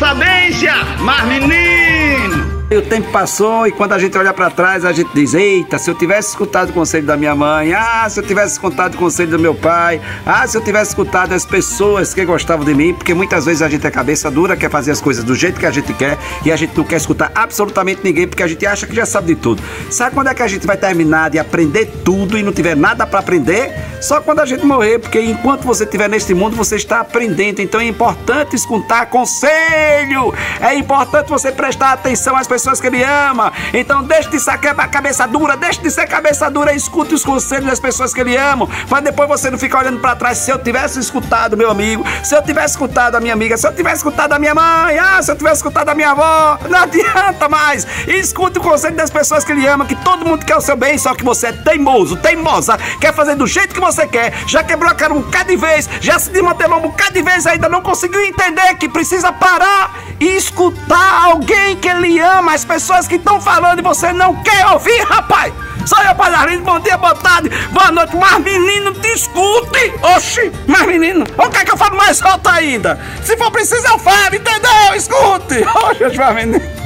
sabência, mas menino tempo passou e quando a gente olha para trás, a gente diz: Eita, se eu tivesse escutado o conselho da minha mãe, ah, se eu tivesse escutado o conselho do meu pai, ah, se eu tivesse escutado as pessoas que gostavam de mim, porque muitas vezes a gente é cabeça dura, quer fazer as coisas do jeito que a gente quer e a gente não quer escutar absolutamente ninguém porque a gente acha que já sabe de tudo. Sabe quando é que a gente vai terminar de aprender tudo e não tiver nada para aprender? Só quando a gente morrer, porque enquanto você estiver neste mundo, você está aprendendo. Então é importante escutar conselho. É importante você prestar atenção às pessoas que ele ama. Então deixe de ser cabeça dura, deixe de ser cabeça dura e escute os conselhos das pessoas que ele ama. Mas depois você não fica olhando para trás. Se eu tivesse escutado meu amigo, se eu tivesse escutado a minha amiga, se eu tivesse escutado a minha mãe, ah, se eu tivesse escutado a minha avó, não adianta mais. Escute o conselho das pessoas que ele ama, que todo mundo quer o seu bem, só que você é teimoso, teimosa, quer fazer do jeito que você quer, já quebrou a cara um bocado de vez, já se desmantelou um bocado de vez, ainda não conseguiu entender que precisa parar e escutar alguém que ele ama, as pessoas que estão falando e você não quer ouvir, rapaz. Só eu, Palharinho, bom dia, boa tarde, boa noite. Mas menino, te escute. Oxi, mas menino, o que é que eu falo mais alto ainda? Se for preciso, eu falo, entendeu? Escute. Oxi, mas menino.